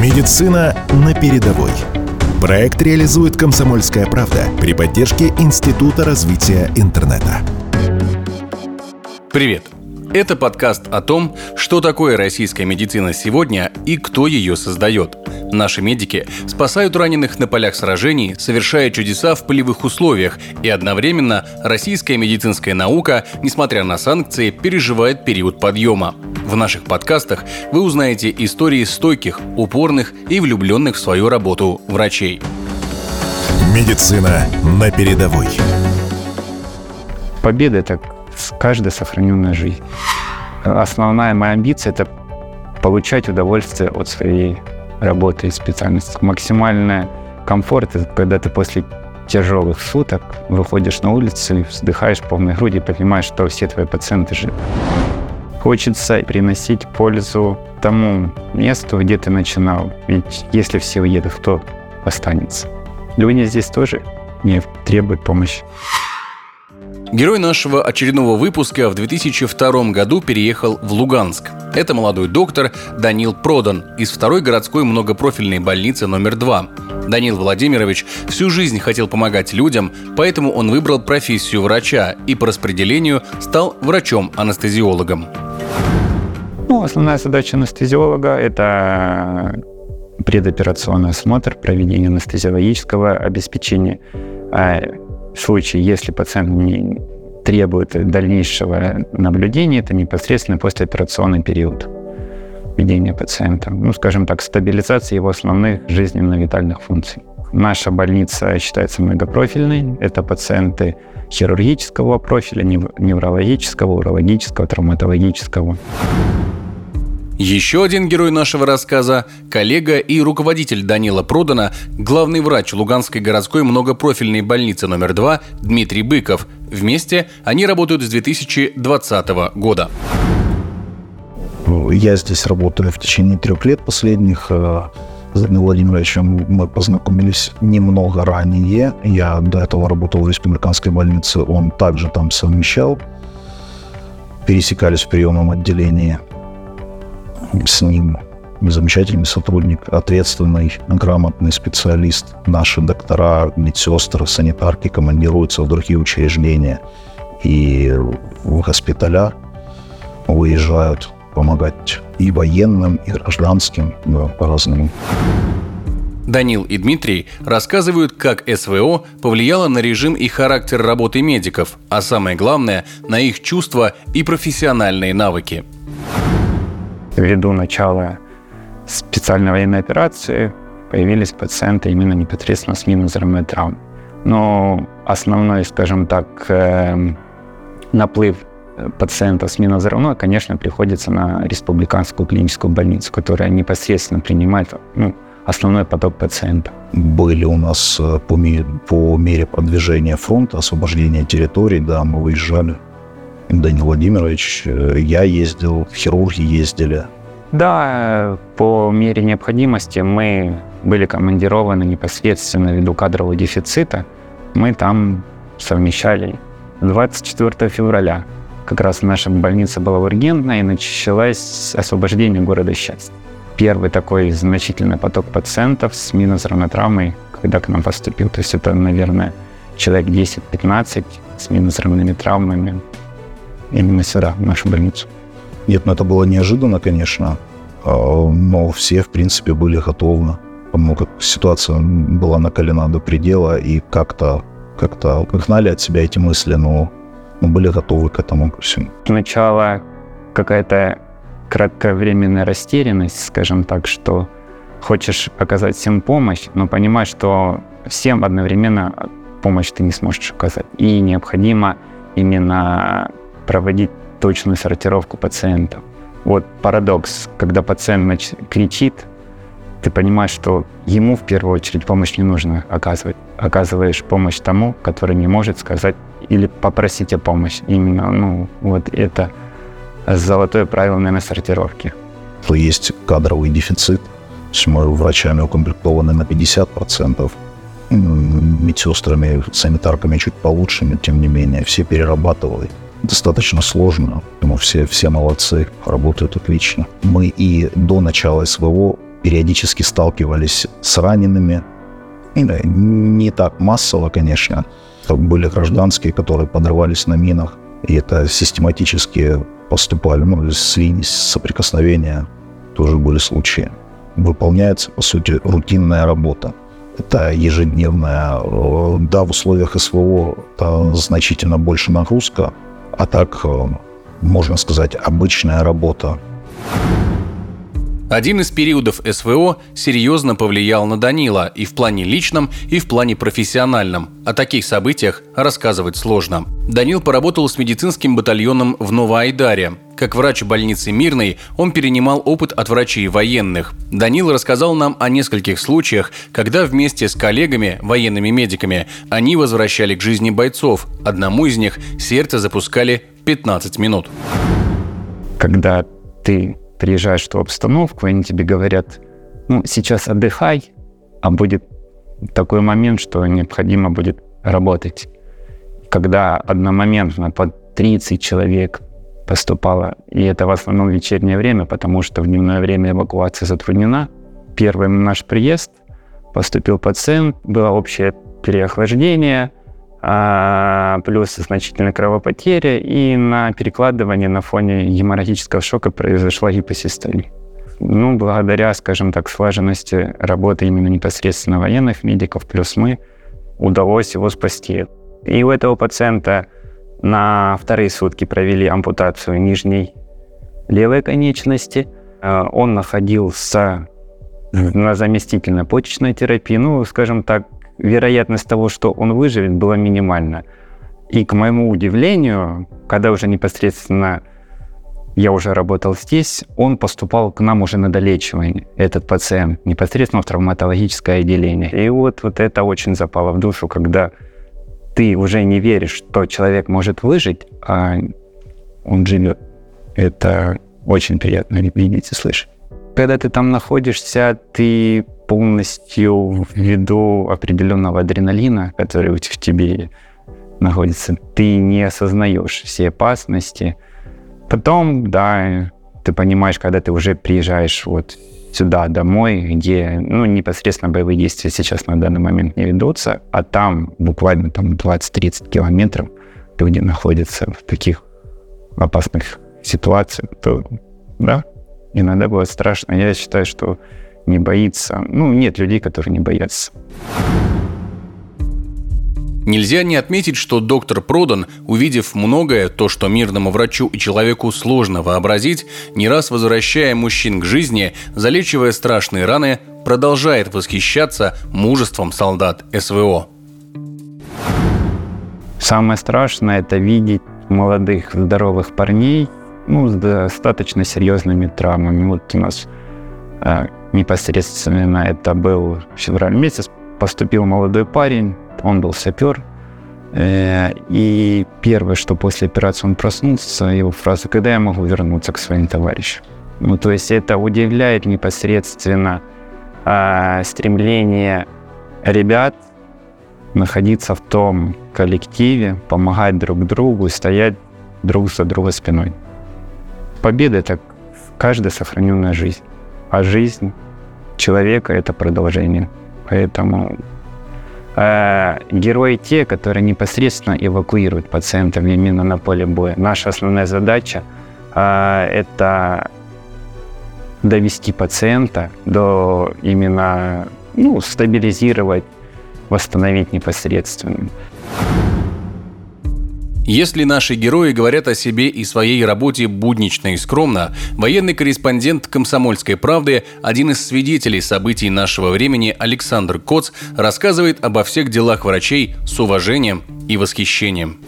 Медицина на передовой. Проект реализует «Комсомольская правда» при поддержке Института развития интернета. Привет! Это подкаст о том, что такое российская медицина сегодня и кто ее создает. Наши медики спасают раненых на полях сражений, совершая чудеса в полевых условиях, и одновременно российская медицинская наука, несмотря на санкции, переживает период подъема. В наших подкастах вы узнаете истории стойких, упорных и влюбленных в свою работу врачей. Медицина на передовой. Победа – это каждая сохраненная жизнь. Основная моя амбиция – это получать удовольствие от своей работы и специальности. Максимальный комфорт – это когда ты после тяжелых суток выходишь на улицу и вздыхаешь полной груди понимаешь, что все твои пациенты живы. Хочется приносить пользу тому месту, где ты начинал. Ведь если все уедут, кто останется? Люди здесь тоже не требуют помощи. Герой нашего очередного выпуска в 2002 году переехал в Луганск. Это молодой доктор Данил Продан из второй городской многопрофильной больницы номер два. Данил Владимирович всю жизнь хотел помогать людям, поэтому он выбрал профессию врача и по распределению стал врачом-анестезиологом. Ну, основная задача анестезиолога – это предоперационный осмотр, проведение анестезиологического обеспечения. Случае, если пациент не требует дальнейшего наблюдения, это непосредственно послеоперационный период ведения пациента. Ну, скажем так, стабилизация его основных жизненно-витальных функций. Наша больница считается многопрофильной. Это пациенты хирургического профиля, неврологического, урологического, травматологического. Еще один герой нашего рассказа – коллега и руководитель Данила Продана, главный врач Луганской городской многопрофильной больницы номер 2 Дмитрий Быков. Вместе они работают с 2020 года. Я здесь работаю в течение трех лет последних. Э, с Данилом Владимировичем мы познакомились немного ранее. Я до этого работал в республиканской больнице, он также там совмещал. Пересекались в приемном отделении с ним замечательный сотрудник, ответственный, грамотный специалист. Наши доктора, медсестры, санитарки командируются в другие учреждения и в госпиталя выезжают помогать и военным, и гражданским, да, по-разному. Данил и Дмитрий рассказывают, как СВО повлияло на режим и характер работы медиков, а самое главное – на их чувства и профессиональные навыки – ввиду начала специальной военной операции появились пациенты именно непосредственно с минно-взрывной травмой. Но основной, скажем так, эм, наплыв пациентов с минно-взрывной, конечно, приходится на республиканскую клиническую больницу, которая непосредственно принимает ну, основной поток пациентов. Были у нас э, по, мере, по мере продвижения фронта, освобождения территорий, да, мы выезжали Данил Владимирович, э, я ездил, хирурги ездили. Да, по мере необходимости мы были командированы непосредственно ввиду кадрового дефицита. Мы там совмещали 24 февраля. Как раз наша больница была ургентная, и началось освобождение города счастья. Первый такой значительный поток пациентов с минозрывной травмой, когда к нам поступил. То есть это, наверное, человек 10-15 с минозрывными травмами именно сюда, в нашу больницу. Нет, ну это было неожиданно, конечно, а, но все, в принципе, были готовы, потому как ситуация была накалена до предела, и как-то как-то гнали от себя эти мысли, но мы были готовы к этому ко всему. Сначала какая-то кратковременная растерянность, скажем так, что хочешь оказать всем помощь, но понимаешь, что всем одновременно помощь ты не сможешь оказать. И необходимо именно проводить точную сортировку пациентов. Вот парадокс, когда пациент кричит, ты понимаешь, что ему в первую очередь помощь не нужно оказывать. Оказываешь помощь тому, который не может сказать или попросить о помощи. Именно, ну, вот это золотое правило, наверное, сортировки. Есть кадровый дефицит. Мы врачами укомплектованы на 50%, медсестрами, санитарками чуть получше, но тем не менее, все перерабатывают достаточно сложно, но все, все молодцы, работают отлично. Мы и до начала СВО периодически сталкивались с ранеными. Не так массово, конечно. Были гражданские, которые подрывались на минах. И это систематически поступали, ну, с соприкосновения тоже были случаи. Выполняется, по сути, рутинная работа. Это ежедневная, э, да, в условиях СВО это значительно больше нагрузка, а так, э, можно сказать, обычная работа. Один из периодов СВО серьезно повлиял на Данила и в плане личном, и в плане профессиональном. О таких событиях рассказывать сложно. Данил поработал с медицинским батальоном в Новоайдаре. Как врач больницы Мирной, он перенимал опыт от врачей военных. Данил рассказал нам о нескольких случаях, когда вместе с коллегами, военными медиками, они возвращали к жизни бойцов. Одному из них сердце запускали 15 минут. Когда ты приезжаешь в ту обстановку, и они тебе говорят, ну, сейчас отдыхай, а будет такой момент, что необходимо будет работать. Когда одномоментно под 30 человек поступало, и это в основном вечернее время, потому что в дневное время эвакуация затруднена. Первый наш приезд, поступил пациент, было общее переохлаждение, плюс значительная кровопотеря, и на перекладывание на фоне геморрагического шока произошла гипосистолия. Ну, благодаря, скажем так, слаженности работы именно непосредственно военных медиков, плюс мы, удалось его спасти. И у этого пациента на вторые сутки провели ампутацию нижней левой конечности. А, он находился на заместительной почечной терапии. Ну, скажем так, вероятность того, что он выживет, была минимальна. И к моему удивлению, когда уже непосредственно я уже работал здесь, он поступал к нам уже на долечивание, этот пациент, непосредственно в травматологическое отделение. И вот, вот это очень запало в душу, когда ты уже не веришь, что человек может выжить, а он живет. Это очень приятно видеть и слышать. Когда ты там находишься, ты полностью ввиду определенного адреналина, который в тебе находится, ты не осознаешь все опасности. Потом, да, ты понимаешь, когда ты уже приезжаешь вот сюда, домой, где ну, непосредственно боевые действия сейчас на данный момент не ведутся, а там буквально там 20-30 километров люди находятся в таких опасных ситуациях, то да, иногда было страшно. Я считаю, что не боится. Ну, нет людей, которые не боятся. Нельзя не отметить, что доктор Продан, увидев многое, то, что мирному врачу и человеку сложно вообразить, не раз возвращая мужчин к жизни, залечивая страшные раны, продолжает восхищаться мужеством солдат СВО. Самое страшное – это видеть молодых, здоровых парней, ну, с достаточно серьезными травмами. Вот у нас а, непосредственно это был февраль месяц, поступил молодой парень, он был сапер, э, и первое, что после операции он проснулся, его фраза «Когда я могу вернуться к своим товарищам?» Ну, то есть это удивляет непосредственно а, стремление ребят находиться в том коллективе, помогать друг другу стоять друг за друга спиной. Победа — это каждая сохраненная жизнь а жизнь человека — это продолжение. Поэтому э, герои те, которые непосредственно эвакуируют пациентов именно на поле боя. Наша основная задача э, — это довести пациента до именно ну, стабилизировать, восстановить непосредственно. Если наши герои говорят о себе и своей работе буднично и скромно, военный корреспондент «Комсомольской правды», один из свидетелей событий нашего времени Александр Коц рассказывает обо всех делах врачей с уважением и восхищением.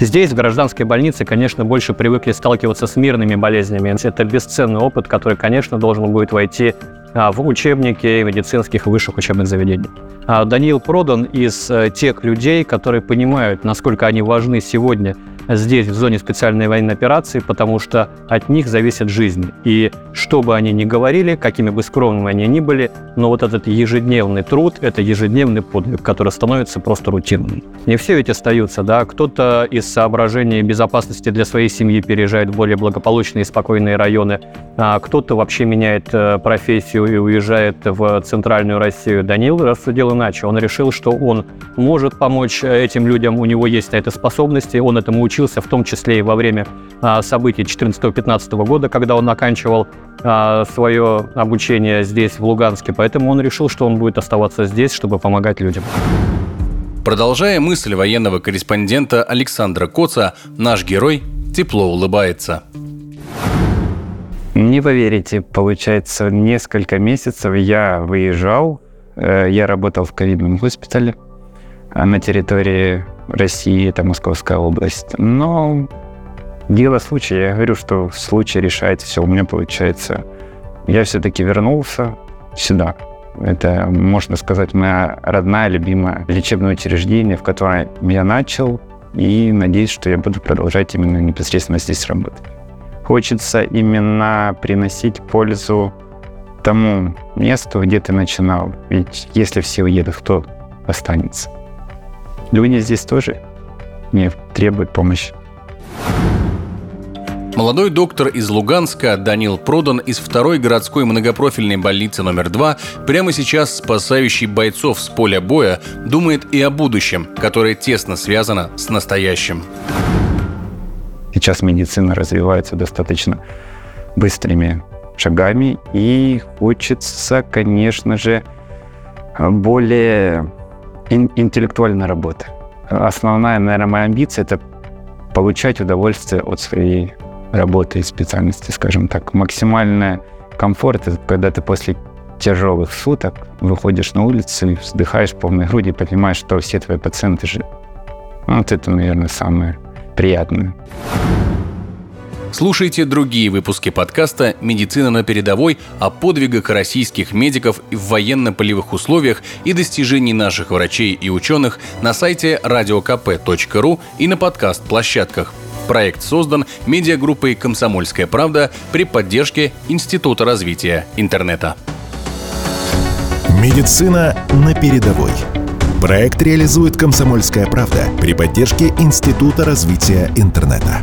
Здесь, в гражданской больнице, конечно, больше привыкли сталкиваться с мирными болезнями. Это бесценный опыт, который, конечно, должен будет войти в учебнике медицинских высших учебных заведений. А Даниил Продан из э, тех людей, которые понимают, насколько они важны сегодня здесь, в зоне специальной военной операции, потому что от них зависит жизнь. И что бы они ни говорили, какими бы скромными они ни были, но вот этот ежедневный труд, это ежедневный подвиг, который становится просто рутинным. Не все ведь остаются, да, кто-то из соображений безопасности для своей семьи переезжает в более благополучные и спокойные районы, а кто-то вообще меняет э, профессию и уезжает в центральную Россию. Данил рассудил иначе. Он решил, что он может помочь этим людям, у него есть на это способности, он этому учился, в том числе и во время а, событий 14-15 года, когда он оканчивал а, свое обучение здесь, в Луганске. Поэтому он решил, что он будет оставаться здесь, чтобы помогать людям. Продолжая мысль военного корреспондента Александра Коца, наш герой тепло улыбается. Не поверите, получается, несколько месяцев я выезжал, э, я работал в ковидном госпитале э, на территории России, это Московская область. Но дело случая, я говорю, что случай решает все. У меня получается, я все-таки вернулся сюда. Это, можно сказать, моя родная, любимая лечебное учреждение, в котором я начал, и надеюсь, что я буду продолжать именно непосредственно здесь работать хочется именно приносить пользу тому месту, где ты начинал. Ведь если все уедут, кто останется? Люди здесь тоже не требуют помощи. Молодой доктор из Луганска Данил Продан из второй городской многопрофильной больницы номер два, прямо сейчас спасающий бойцов с поля боя, думает и о будущем, которое тесно связано с настоящим. Сейчас медицина развивается достаточно быстрыми шагами, и хочется, конечно же, более ин- интеллектуальной работы. Основная, наверное, моя амбиция – это получать удовольствие от своей работы и специальности, скажем так. Максимальный комфорт – это когда ты после тяжелых суток выходишь на улицу и вздыхаешь полной груди, понимаешь, что все твои пациенты же... Вот это, наверное, самое приятную. Слушайте другие выпуски подкаста «Медицина на передовой» о подвигах российских медиков в военно-полевых условиях и достижений наших врачей и ученых на сайте radiokp.ru и на подкаст-площадках. Проект создан медиагруппой «Комсомольская правда» при поддержке Института развития интернета. Медицина на передовой. Проект реализует «Комсомольская правда» при поддержке Института развития интернета.